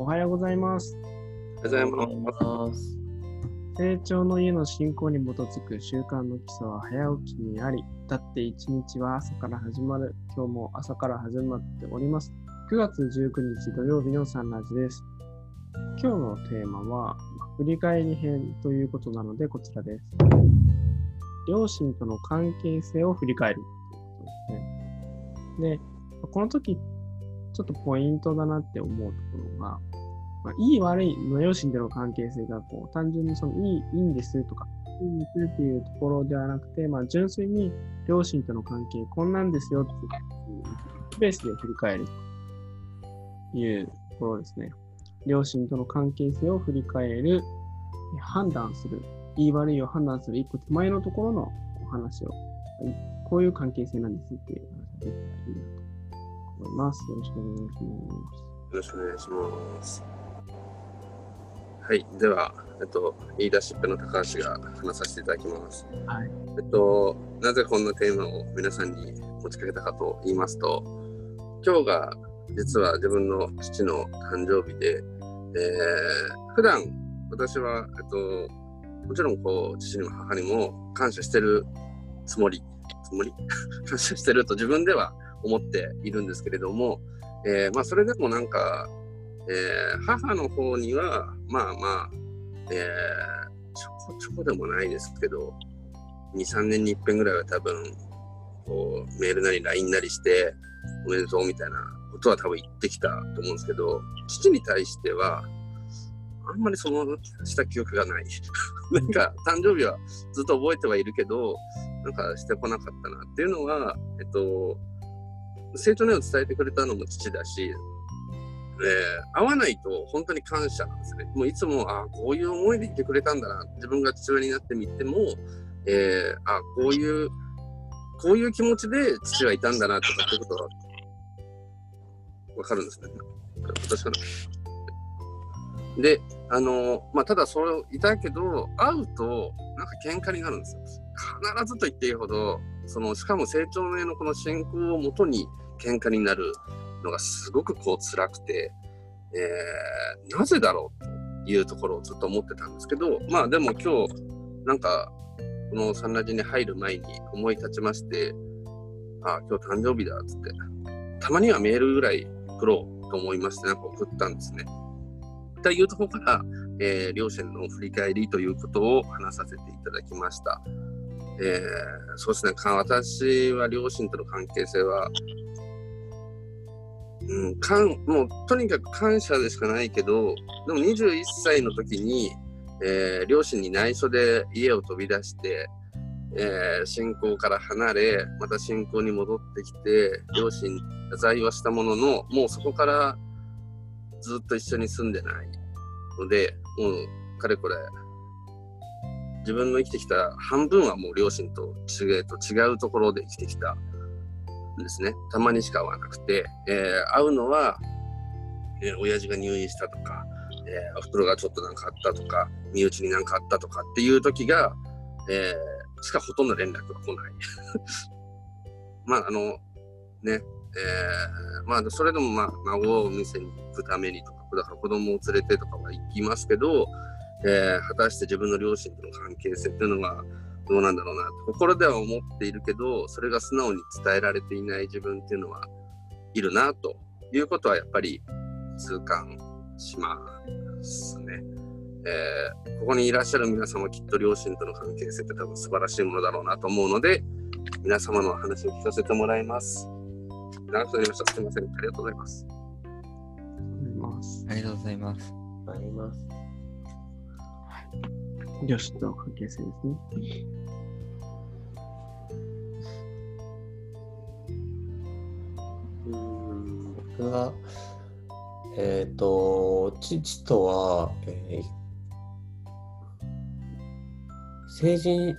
おはようございます。おはようございます。成長の家の信仰に基づく習慣の基礎は早起きにあり、だって一日は朝から始まる。今日も朝から始まっております。9月19日土曜日のサンラジです。今日のテーマは、振り返り編ということなので、こちらです。両親との関係性を振り返るということですね。で、この時、ちょっとポイントだなって思うところが、まあ、いい悪いの両親との関係性がこう単純にそのいいいいんですとか、いいんですっていうところではなくて、まあ、純粋に両親との関係こんなんですよっていうベースで振り返るというところですね。両親との関係性を振り返る、判断する、いい悪いを判断する一個手前のところのお話を、こういう関係性なんですっていう話ができたらいいなと思います。よろしくお願いします。よろしくお願いします。はい、では、えっと、言い出しっぺの高橋が話させていただきます。はい。えっと、なぜこんなテーマを皆さんに持ちかけたかと言いますと、今日が実は自分の父の誕生日で、えー、普段私は、えっと、もちろんこう父にも母にも感謝してるつもり、つもり？感謝してると自分では思っているんですけれども、えー、まあそれでもなんか、えー、母の方にはまあまあ、えー、ちょこちょこでもないですけど23年に一遍ぐらいは多分こうメールなり LINE なりしておめでとうみたいなことは多分言ってきたと思うんですけど父に対してはあんまりそのした記憶がない。なんか誕生日はずっと覚えてはいるけどなんかしてこなかったなっていうのはえっと成長の絵を伝えてくれたのも父だし、えー、会わないと本当に感謝なんですね。もういつも、あこういう思いでいてくれたんだな、自分が父親になってみても、えー、あこういう、こういう気持ちで父はいたんだなとかってことは、わかるんですね。私かな。で、あの、まあ、ただそれをいたけど、会うと、なんか喧嘩になるんですよ。必ずと言っていいほど、その、しかも成長ののこの信仰をもとに喧嘩になるのがすごくこう辛くて、えー、なぜだろうというところをずっと思ってたんですけど、まあでも今日、なんか、このサンラジに入る前に思い立ちまして、あ、今日誕生日だっつって、たまにはメールぐらい送ろうと思いまして、なんか送ったんですね。というところから、えー、両親の振り返りということを話させていただきました。えー、そうですね、私は両親との関係性は、うん、かんもうとにかく感謝でしかないけど、でも21歳の時に、えー、両親に内緒で家を飛び出して、えー、信仰から離れ、また信仰に戻ってきて、両親に謝罪はしたものの、もうそこからずっと一緒に住んでないので、もうかれこれ、自分の生きてきた半分はもう両親と違うと違うところで生きてきたんですね。たまにしか会わなくて、えー、会うのは、えー、親父が入院したとか、えー、お袋がちょっとなんかあったとか、身内になんかあったとかっていう時が、えー、しかほとんど連絡が来ない。まあ、あの、ね、えー、まあ、それでもまあ、孫を店に行くためにとか、だから子供を連れてとかは行きますけど、えー、果たして自分の両親との関係性っていうのはどうなんだろうな心では思っているけどそれが素直に伝えられていない自分っていうのはいるなということはやっぱり痛感しますね、えー、ここにいらっしゃる皆様きっと両親との関係性って多分素晴らしいものだろうなと思うので皆様の話を聞かせてもらいます。長くなりました。すみません。ありがとうございます。ありがとうございます。あります両親との関係性ですね。うん僕は、えっ、ー、と、父とは、えー、成人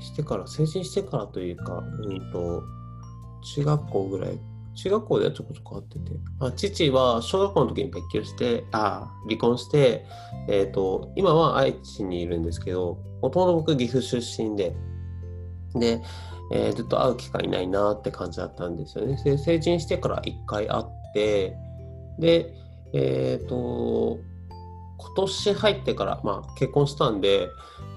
してから、成人してからというか、うんと、中学校ぐらい、中学校ではちょこちょこ会ってて、あ父は小学校の時に別居して、あ離婚して、え、ー、と、今は愛知にいるんですけど、もともと僕岐阜出身で、で、えー、ずっと会う機会ないなって感じだったんですよね。で成人してから1回会って、で、えっ、と、今年入ってから、まあ、結婚したんで、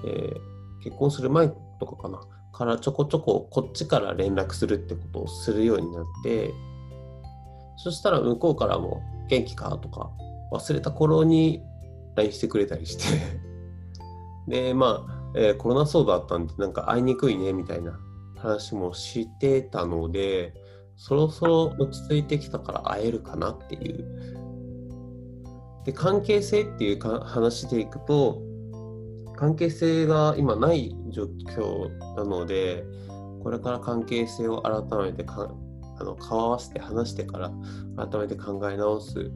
えー結婚する前とかかな、からちょこちょここっちから連絡するってことをするようになって、そしたら向こうからも元気かとか忘れた頃に LINE してくれたりして、で、まあ、えーコロナ騒動あったんで、なんか会いにくいねみたいな話もしてたので、そろそろ落ち着いてきたから会えるかなっていう。で、関係性っていうか話でいくと、関係性が今ない状況なので、これから関係性を改めてかあの顔合わせて話してから改めて考え直す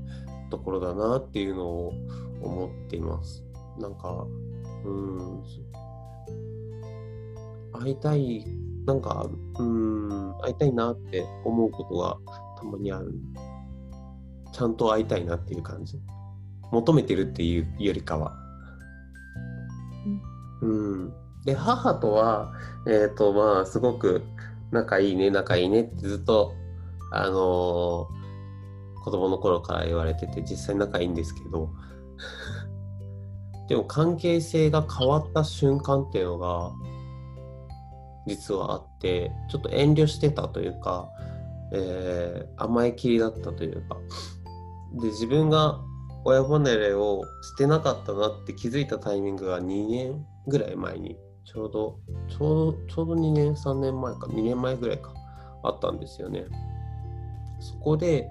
ところだなっていうのを思っています。なんか、うん、会いたい、なんか、うん、会いたいなって思うことがたまにある。ちゃんと会いたいなっていう感じ。求めてるっていうよりかは。うん。で、母とは、えっ、と、まあ、すごく仲いいね、仲いいねってずっと、あのー子供の頃から言われてて、実際仲いいんですけど、でも関係性が変わった瞬間っていうのが、実はあって、ちょっと遠慮してたというか、えー甘えきりだったというか、で、自分が親離れをしてなかったなって気づいたタイミングが2年ぐらい前に、ちょうど、ちょうど、ちょうど2年、3年前か、2年前ぐらいか、あったんですよね。そこで、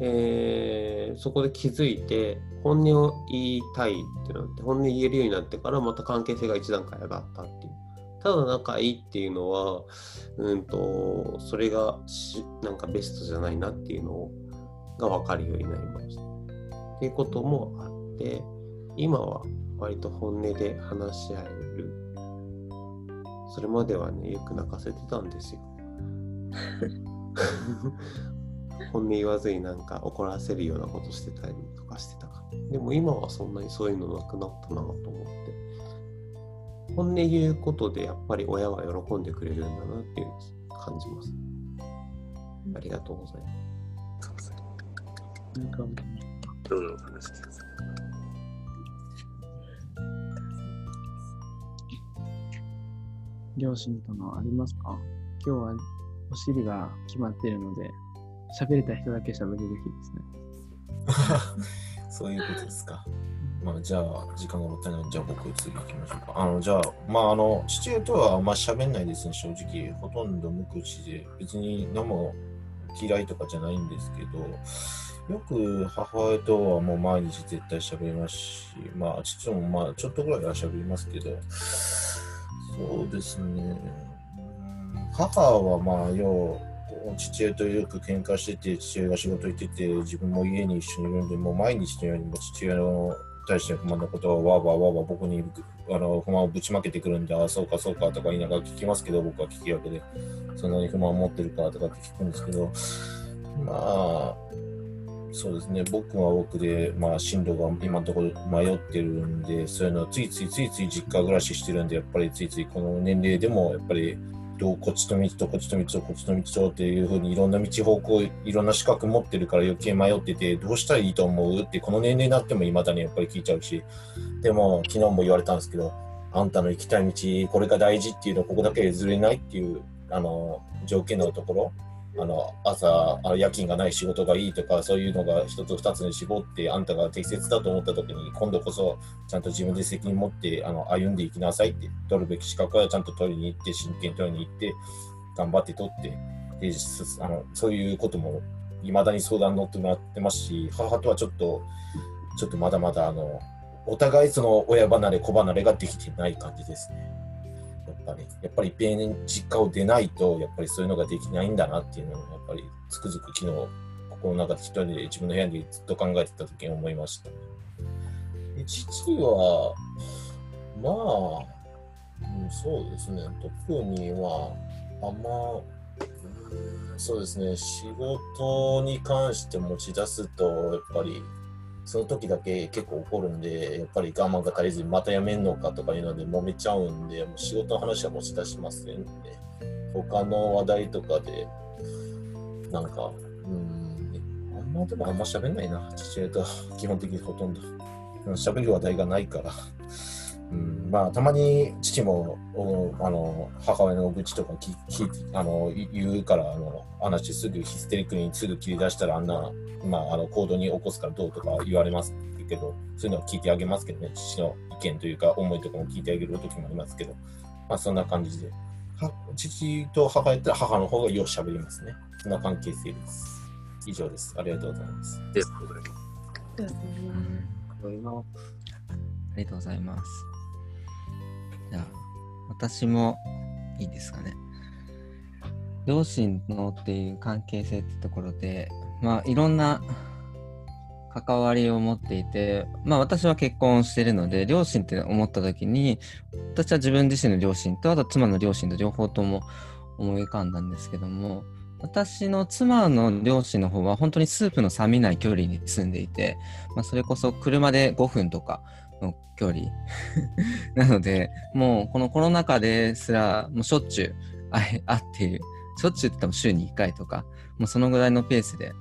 えーそこで気づいて、本音を言いたいってなって、本音言えるようになってから、また関係性が一段階上がったっていう。ただ仲いいっていうのは、うんと、それがしなんかベストじゃないなっていうのが分かるようになりました。っていうこともあって、今は割と本音で話し合える。それまではね、よく泣かせてたんですよ。本音言わずになんか怒らせるようなことしてたりとかしてたから。でも今はそんなにそういうのなくなったなと思って。本音言うことでやっぱり親は喜んでくれるんだなっていう感じます。ありがとうございます。なんかどんなお話ですか両親とのありますか？今日はお尻が決まっているので、喋れた人だけ喋れる日ですね。そういうことですか。まあ、じゃあ、時間がもったいないので、じゃあ僕次行きましょうか。あの、じゃあ、まあ、あの、父親とはあんま喋んないですね、正直。ほとんど無口で、別に何も嫌いとかじゃないんですけど、よく母親とはもう毎日絶対喋りますし、まあ、父もまあ、ちょっとぐらいは喋りますけど、そうですね。母はまあ、よう、父親とよく喧嘩してて、父親が仕事行ってて、自分も家に一緒にいるんで、もう毎日のようにも父親の対して不満のことをわーわーわーわー僕にあの不満をぶちまけてくるんで、ああ、そうかそうかとか言いながら聞きますけど、僕は聞き役で、そんなに不満を持ってるかとかって聞くんですけど、まあ、そうですね、僕は僕で、まあ、進路が今のところ迷ってるんで、そういうのはついついついつい実家暮らししてるんで、やっぱりついついこの年齢でも、やっぱり、どうこっちと道とこっちと道とこっちと道とっていうふうにいろんな道方向、いろんな資格持ってるから余計迷ってて、どうしたらいいと思う？って、この年齢になっても未だにやっぱり聞いちゃうし、でも昨日も言われたんですけど、あんたの行きたい道、これが大事っていうのはここだけ譲れないっていう、あの、条件のところ、あの朝あ夜勤がない仕事がいいとかそういうのが一つ二つに絞ってあんたが適切だと思った時に今度こそちゃんと自分で責任持ってあの歩んでいきなさいって取るべき資格はちゃんと取りに行って真剣に取りに行って頑張って取ってであのそういうこともいまだに相談に乗ってもらってますし母とはちょっとちょっとまだまだあのお互いその親離れ子離れができてない感じですね。やっぱり、やっぱりいっぺん実家を出ないと、やっぱりそういうのができないんだなっていうのを、やっぱりつくづく昨日、心の中で一人で自分の部屋でずっと考えてた時に思いました。で父は、まあ、うん、そうですね、特には、あんま、そうですね、仕事に関して持ち出すと、やっぱり、その時だけ結構怒るんで、やっぱり我慢が足りずにまた辞めんのかとかいうので揉めちゃうんで、もう仕事の話は持ち出しませんで。他の話題とかで、なんか、うん、あんまでもあんま喋んないな、父親と基本的にほとんど。喋る話題がないから。うん、まあたまに父もあの母親の愚痴とかききあの言うからあの話すぐヒステリックにすぐ切り出したらあんな、まあ、あの行動に起こすからどうとか言われますけどそういうのは聞いてあげますけどね。父の意見というか思いとかも聞いてあげる時もありますけど、まあ、そんな感じで。父と母やったら母の方がよく喋りますね。そんな関係性です。以上です。ありがとうございます。ありがとうございます。ありがとうございますじゃあ、私もいいですかね。両親のっていう関係性ってところで、まあ、いろんな関わりを持っていて、まあ、私は結婚してるので、両親って思った時に、私は自分自身の両親と、あと妻の両親と両方とも思い浮かんだんですけども、私の妻の両親の方は本当にスープの冷めない距離に住んでいて、まあ、それこそ車で5分とかの距離 なので、もうこのコロナ禍ですら、もうしょっちゅう会っている。しょっちゅうって言っても週に1回とか、もうそのぐらいのペースで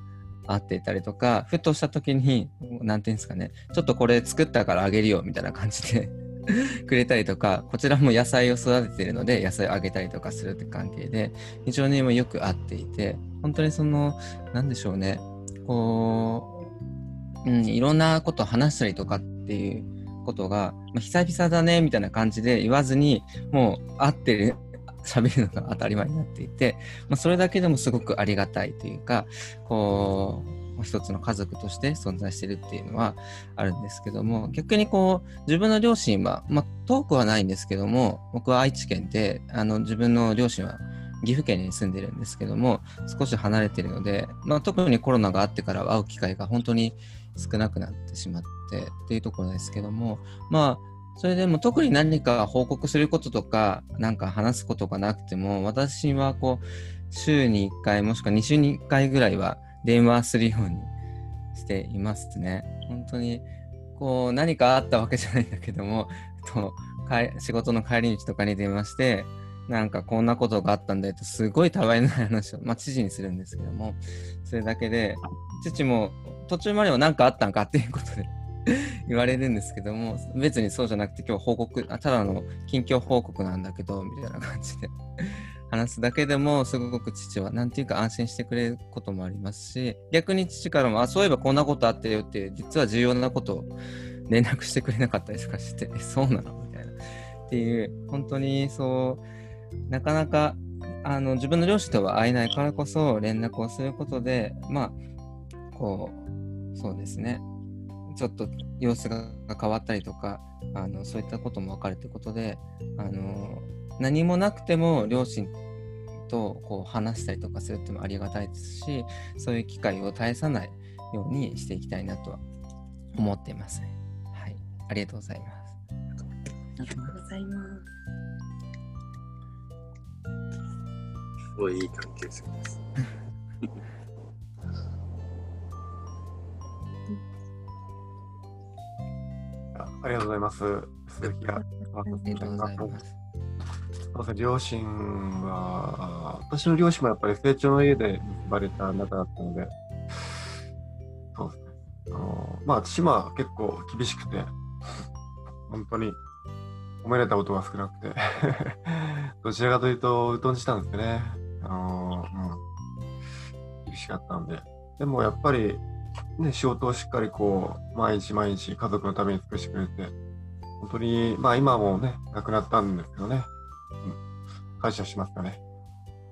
会っていたりとか、ふとした時に、なんていうんですかね、ちょっとこれ作ったからあげるよみたいな感じで くれたりとか、こちらも野菜を育てているので、野菜をあげたりとかするって関係で、非常にもよく会っていて、本当にその、なんでしょうね、こう、うん、いろんなことを話したりとかっていうことが、まあ、久々だねみたいな感じで言わずにもう会ってる 喋るのが当たり前になっていて、まあ、それだけでもすごくありがたいというかこう一つの家族として存在してるっていうのはあるんですけども逆にこう自分の両親は、まあ、遠くはないんですけども僕は愛知県であの自分の両親は岐阜県に住んでるんですけども少し離れてるので、まあ、特にコロナがあってからは会う機会が本当に少なくなってしまってっていうところですけども、まあ、それでも特に何か報告することとか、なんか話すことがなくても、私はこう、週に1回もしくは2週に1回ぐらいは電話するようにしていますね。本当に、こう、何かあったわけじゃないんだけども、と仕事の帰り道とかに電話して、なんかこんなことがあったんだよと、すごいたわいない話を、まあ、知事にするんですけども、それだけで、父も途中までは何かあったんかっていうことで 言われるんですけども、別にそうじゃなくて今日報告あ、ただの近況報告なんだけど、みたいな感じで 話すだけでもすごく父はなんていうか安心してくれることもありますし、逆に父からも、あ、そういえばこんなことあってよって、実は重要なことを 連絡してくれなかったりとかして、そうなの？みたいな。っていう、本当にそう、なかなかあの自分の両親とは会えないからこそ連絡をすることで、まあ、こう、そうですね。ちょっと様子が変わったりとか、あのそういったことも分かるということで、あの何もなくても両親とこう話したりとかするってもありがたいですし、そういう機会を絶やさないようにしていきたいなとは思っています。はい。ありがとうございます。ありがとうございます。すごいいい関係性です。ありがとうございます。鈴木が。ありがとうございます。両親は、私の両親もやっぱり成長の家で結ばれた仲だったので、そうですね。あのまあ、父は結構厳しくて、本当に褒められたことが少なくて どちらかというと、疎んじたんですよね。あうん、厳しかったん。で。でもやっぱり、ね、仕事をしっかりこう、毎日毎日家族のために尽くしてくれて、本当に、まあ今もね、亡くなったん。ですけどね、うん、感謝しますかね。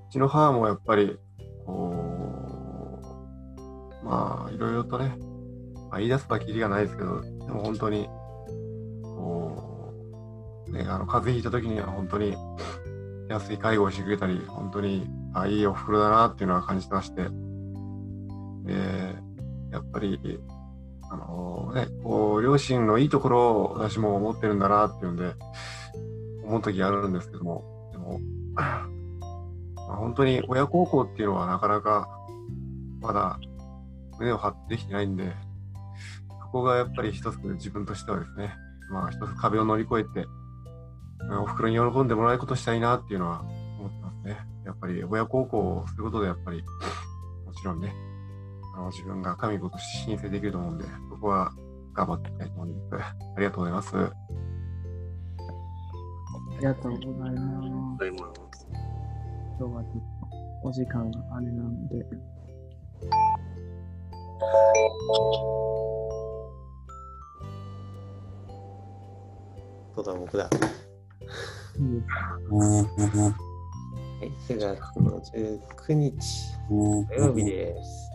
うちの母もやっぱり、こう、まあいろいろとね、まあ、言い出すとはきりがないですけど、でも本当に、こう、ね、あの風邪ひいた時には本当に安い介護をしてくれたり、本当に、あ、いいお袋だなっていうのは感じてまして、で、やっぱり、あのね、こう、両親のいいところを私も思ってるんだなっていうんで、思う時あるんですけども、でも、まあ、本当に親孝行っていうのはなかなかまだ胸を張ってできてないんで、そこがやっぱり一つ自分としてはですね、まあ一つ壁を乗り越えて、お袋に喜んでもらえることしたいなっていうのは思ってますね。やっぱり親孝行をすることでやっぱり、もちろんね、あの自分が神子として申請できると思うんで、そこは頑張っていきたいと思います。ありがとうございます。ありがとうございます。今日はちょっとお時間があれなので、そうだ、僕だ。いいですはい、9月の19日、土曜日です。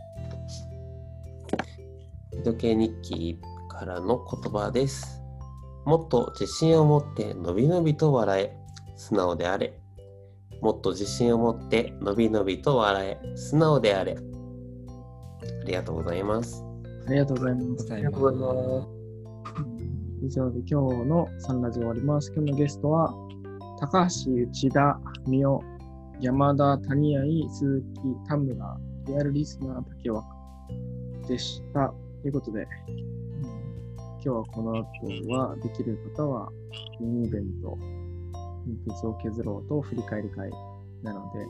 時計日記からの言葉です。もっと自信を持ってのびのびと笑え、素直であれ。もっと自信を持ってのびのびと笑え、素直であれ。ありがとうございます。ありがとうございます。ありがとうございます。以上で今日のサンラジオ終わります。今日のゲストは、高橋、内田、美代、山田、谷合、鈴木、田村、リアルリスナー、竹脇でした。ということで、今日はこの後は、できる方は、ミニイベント、鉛筆を削ろうと振り返り会なので、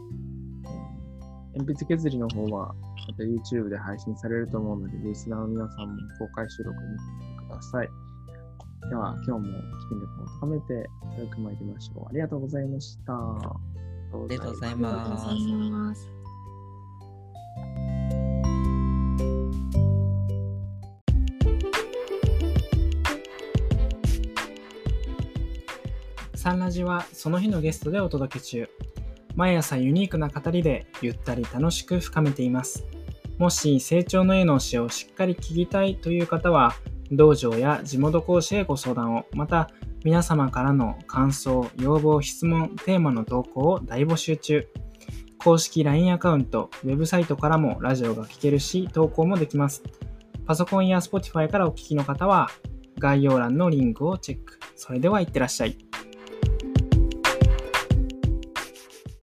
鉛筆削りの方は、また YouTube で配信されると思うので、リスナーの皆さんも公開収録見てみてください。では、今日も記念力を高めて、軽く参りましょう。ありがとうございました。ありがとうござい。ます。サンラジはその日のゲストでお届け中。毎朝ユニークな語りでゆったり楽しく深めています。もし成長の絵の教えをしっかり聞きたいという方は、道場や地元講師へご相談を、また皆様からの感想、要望、質問、テーマの投稿を大募集中。公式 LINE アカウント、ウェブサイトからもラジオが聞けるし、投稿もできます。パソコンや Spotify からお聴きの方は、概要欄のリンクをチェック。それではいってらっしゃい。